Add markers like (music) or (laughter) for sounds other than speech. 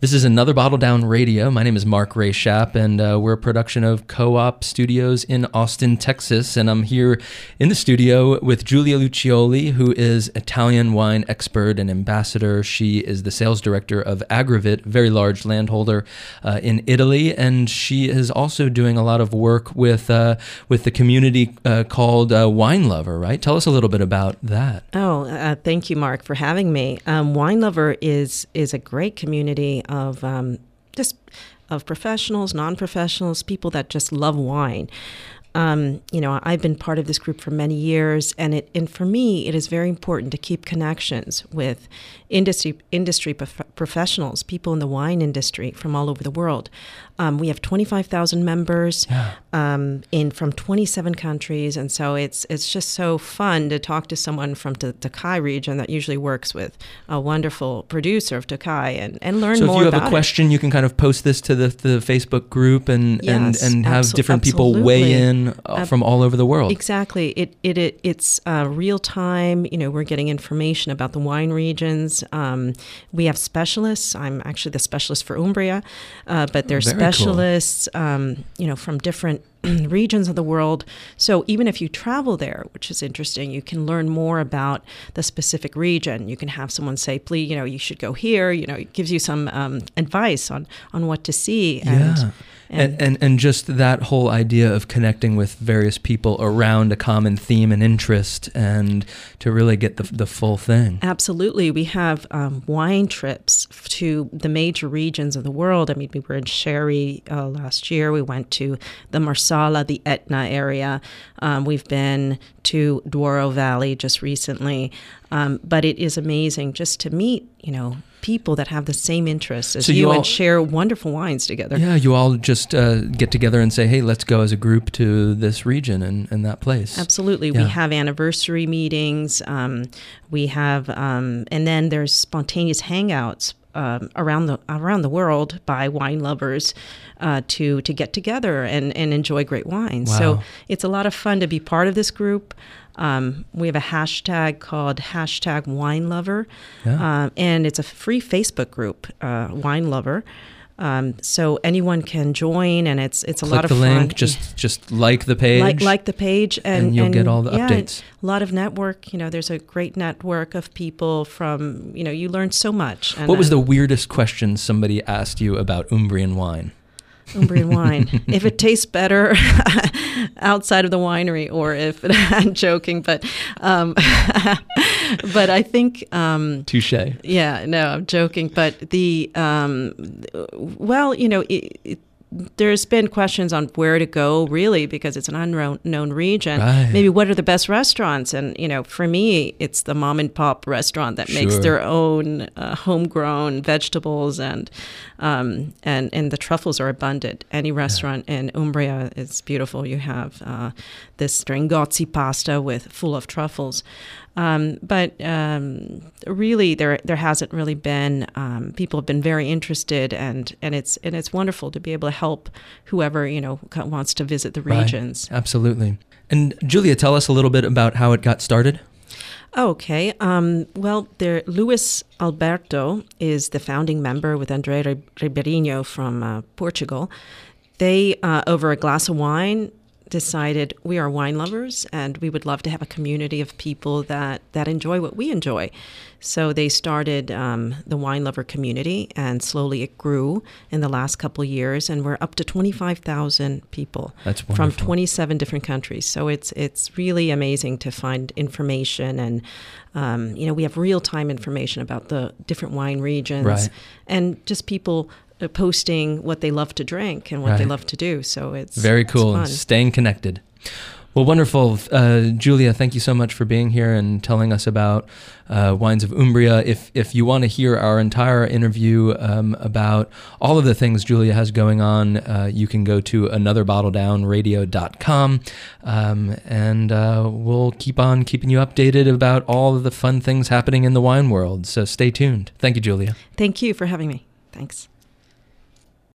This is another Bottle Down Radio. My name is Mark Ray Shapp, and uh, we're a production of Co op Studios in Austin, Texas. And I'm here in the studio with Giulia Luccioli, who is Italian wine expert and ambassador. She is the sales director of Agravit, very large landholder uh, in Italy, and she is also doing a lot of work with uh, with the community uh, called uh, Wine Lover. Right? Tell us a little bit about that. Oh, uh, thank you, Mark, for having me. Um, Wine Lover is is a great community of um, just of professionals, non-professionals, people that just love wine. Um, you know, I've been part of this group for many years, and it and for me, it is very important to keep connections with industry industry prof- professionals, people in the wine industry from all over the world. Um, we have 25,000 members Yeah. um, in from 27 countries, and so it's it's just so fun to talk to someone from the Tokai region that usually works with a wonderful producer of Tokai and, and learn So if more you have a it. question, you can kind of post this to the, the Facebook group and Yes, and, and have different people weigh absolutely. In uh, from all over the world. Exactly. It it, it it's uh, real time. You know, we're getting information about the wine regions. Um, we have specialists. I'm actually the specialist for Umbria, uh, but there's Very cool. specialists. Um, you know, from different (clears throat) regions of the world. So even if you travel there, which is interesting, you can learn more about the specific region. You can have someone say, "Please, you know, you should go here." You know, it gives you some um, advice on on what to see. And, yeah. And, and and just that whole idea of connecting with various people around a common theme and interest, and to really get the the full thing. Absolutely. We have um, wine trips to the major regions of the world. I mean, we were in Sherry uh, last year. We went to the Marsala, the Etna area. Um, we've been to Douro Valley just recently. Um, but it is amazing just to meet, you know, people that have the same interests as So you, you all- and share wonderful wines together. Yeah, you all just uh, get together and say, "Hey, let's go as a group to this region and, and that place." Absolutely. Yeah. We have anniversary meetings. Um, we have, um, and then there's spontaneous hangouts um, around the around the world by wine lovers uh, to to get together and, and enjoy great wine. Wow. So it's a lot of fun to be part of this group. Um, we have a hashtag called hashtag wine lover, Yeah. um, and it's a free Facebook group, uh, wine lover. Um, so anyone can join, and it's it's a Click lot of the fun. link. Just just like the page. Like, like the page, and, and you'll get all the yeah, updates. A lot of network. You know, there's a great network of people from. You know, you learn so much. And, what was the weirdest question somebody asked you about Umbrian wine? Umbrian (laughs) wine? if it tastes better (laughs) outside of the winery, or if (laughs) I'm joking, but um, but I think. Um, Touche. yeah, no, I'm joking. But the um, well, you know, it, it, there's been questions on where to go, really, because it's an unknown region. Right. Maybe what are the best restaurants? And you know, for me, it's the mom and pop restaurant that makes their own uh, homegrown vegetables and um, and and the truffles are abundant. Any restaurant in Umbria is beautiful. You have uh, this stringozzi pasta with full of truffles. Um, but um, really, there there hasn't really been. Um, people have been very interested, and, and it's and it's wonderful to be able to help whoever you know wants to visit the Right. regions. Absolutely. And Giulia, tell us a little bit about how it got started. Okay. Um, well, there, Luis Alberto is the founding member with André Ri- Ribeirinho from uh, Portugal. They, uh, over a glass of wine, decided we are wine lovers and we would love to have a community of people that, that enjoy what we enjoy. So they started um, the wine lover community, and slowly it grew in the last couple of years, and we're up to 25,000 people That's from 27 different countries. So it's it's really amazing to find information, and um, you know we have real time information about the different wine regions, Right. and just people posting what they love to drink and what they love to do. So it's Very it's cool. fun. and staying connected. Well, wonderful. Uh, Giulia, thank you so much for being here and telling us about uh, Wines of Umbria. If, if you want to hear our entire interview um, about all of the things Giulia has going on, uh, you can go to anotherbottledownradio.com um, and uh, we'll keep on keeping you updated about all of the fun things happening in the wine world. So stay tuned. Thank you, Giulia. Thank you for having me. Thanks.